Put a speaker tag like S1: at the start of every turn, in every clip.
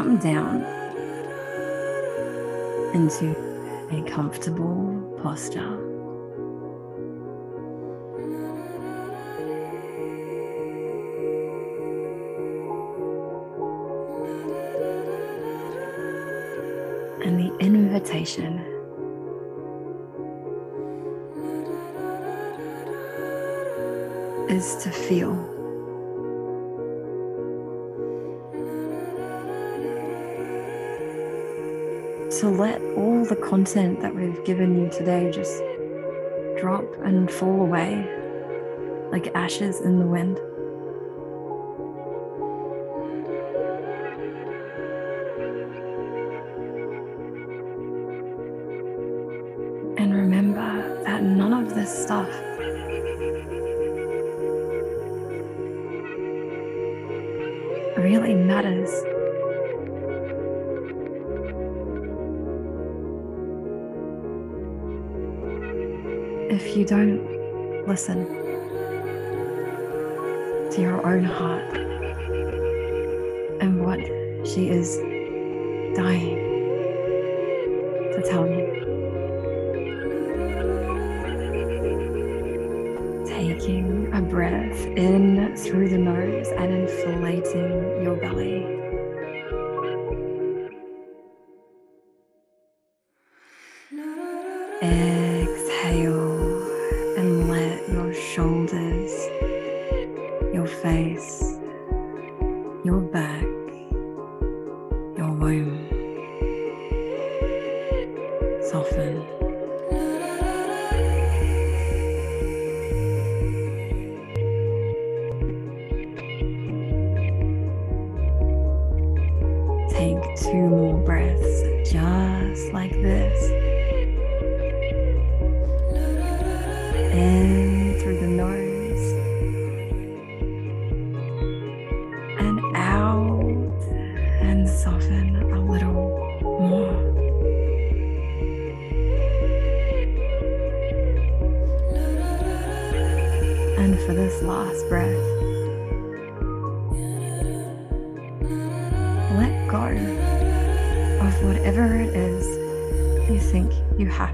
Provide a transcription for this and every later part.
S1: come down into a comfortable posture. And the invitation is to feel. To let all the content that we've given you today just drop and fall away like ashes in the wind. If you don't listen to your own heart and what she is dying to tell you. Taking a breath in through the nose and inflating your belly.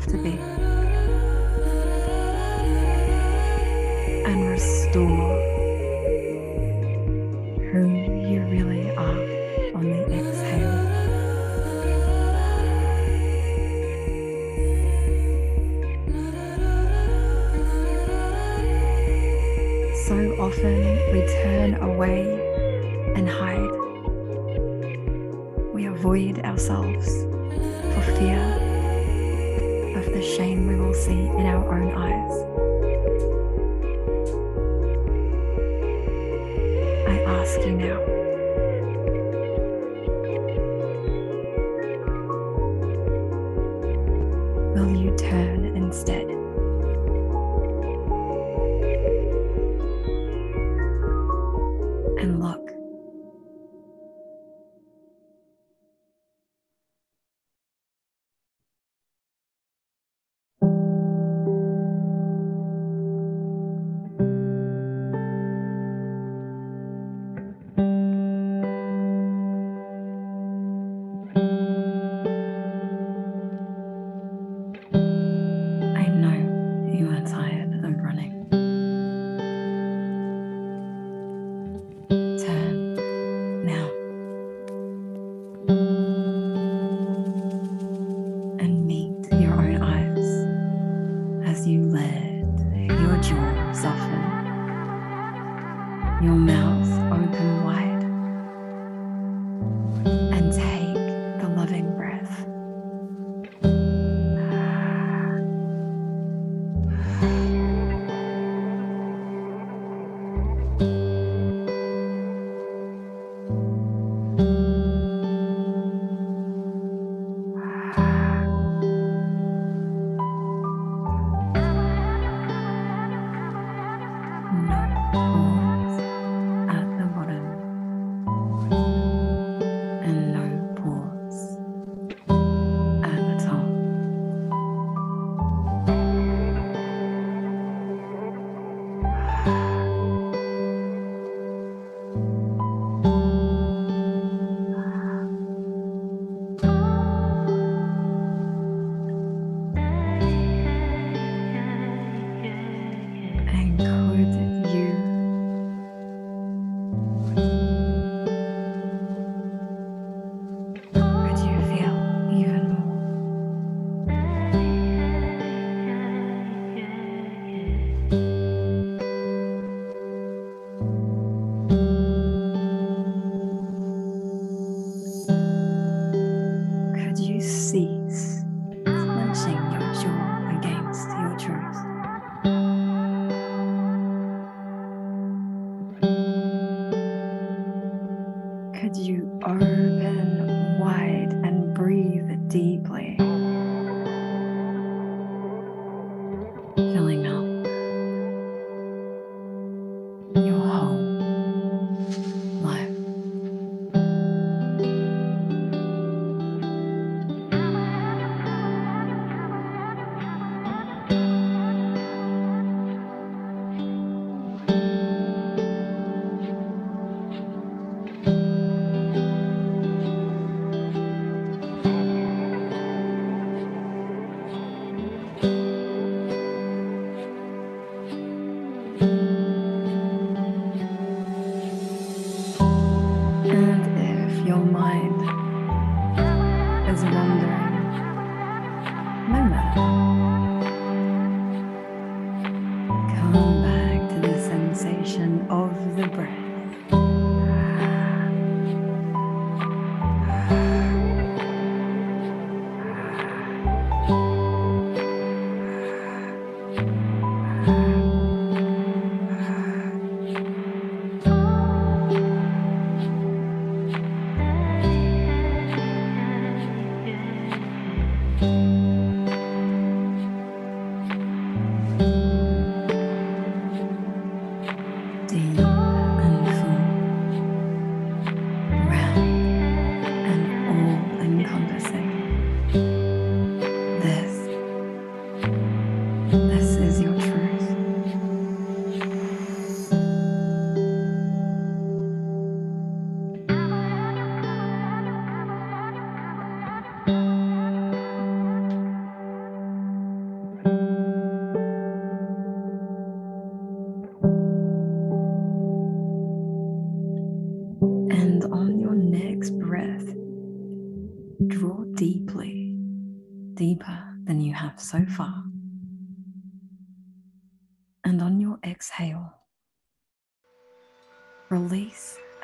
S1: To be. And restore who you really are on the exhale. So often we turn away and hide. We avoid ourselves for fear shame we will see in our own eyes. I ask you now. Will you turn instead?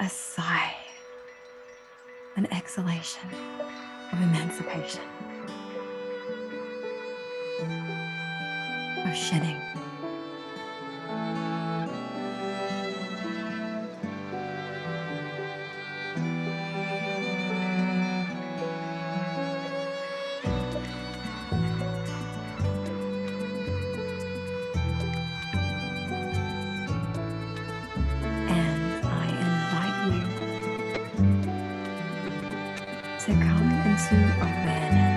S1: a sigh, an exhalation of emancipation, of shedding. of man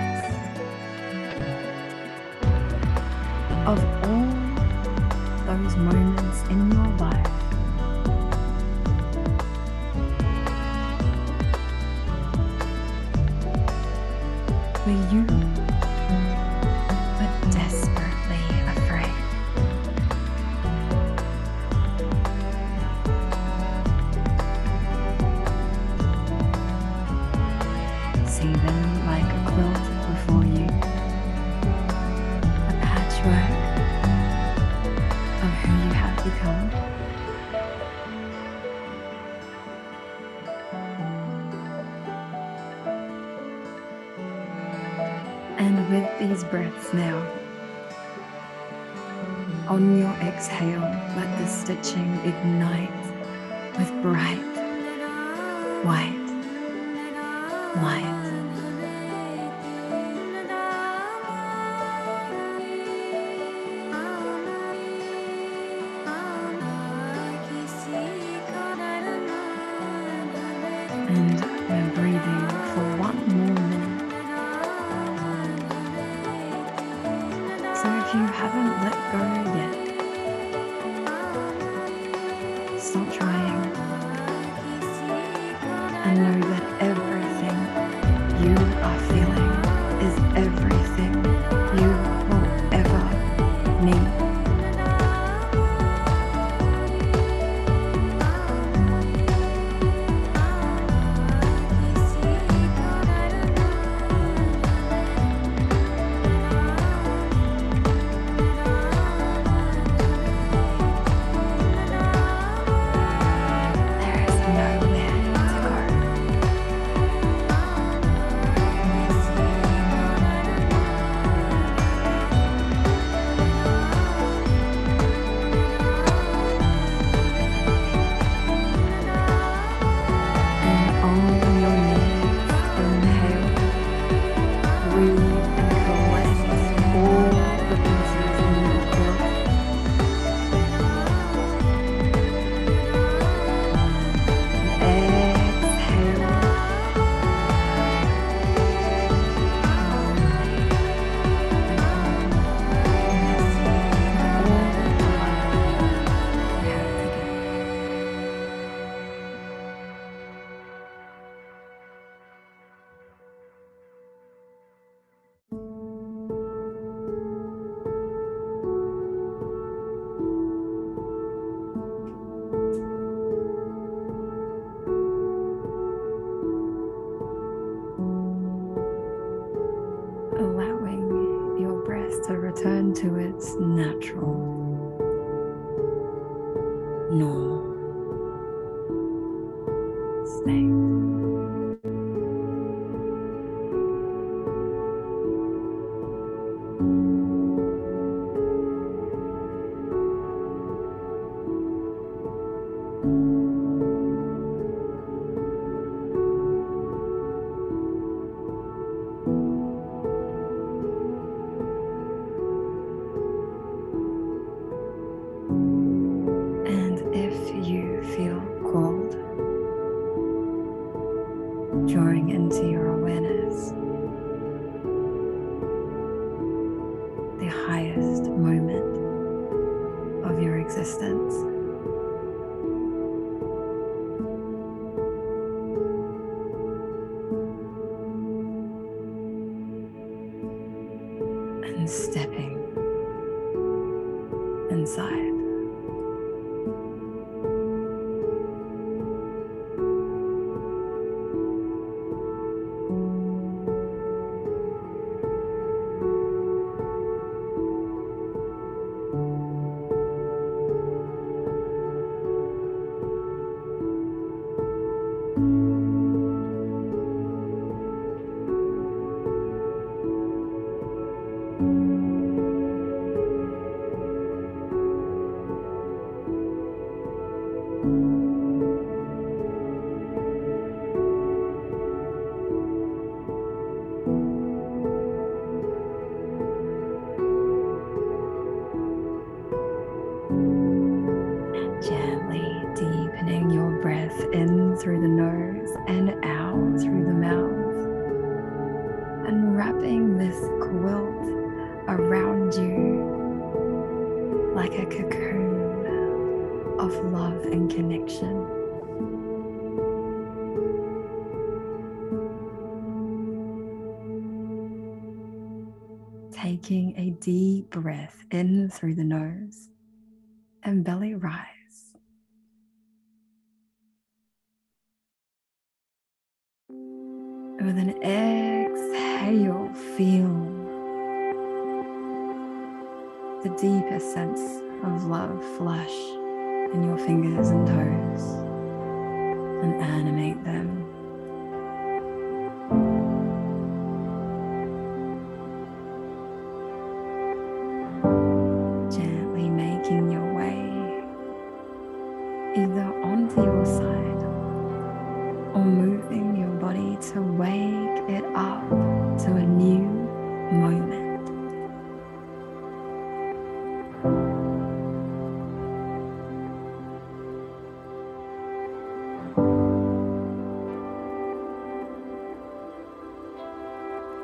S1: And with these breaths now, on your exhale, let the stitching ignite with bright, white light. you haven't let go. Stepping inside. You like a cocoon of love and connection. Taking a deep breath in through the nose and belly rise. With an exhale, feel the deepest sense of love flush in your fingers and toes and animate them.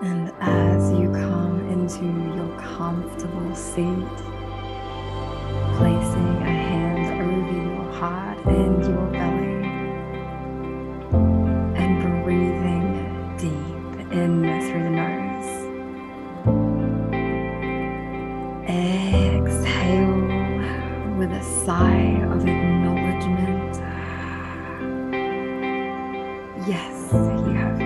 S1: And as you come into your comfortable seat, placing a hand over your heart and your belly, and breathing deep in through the nose. Exhale with a sigh of acknowledgement. Yes, you have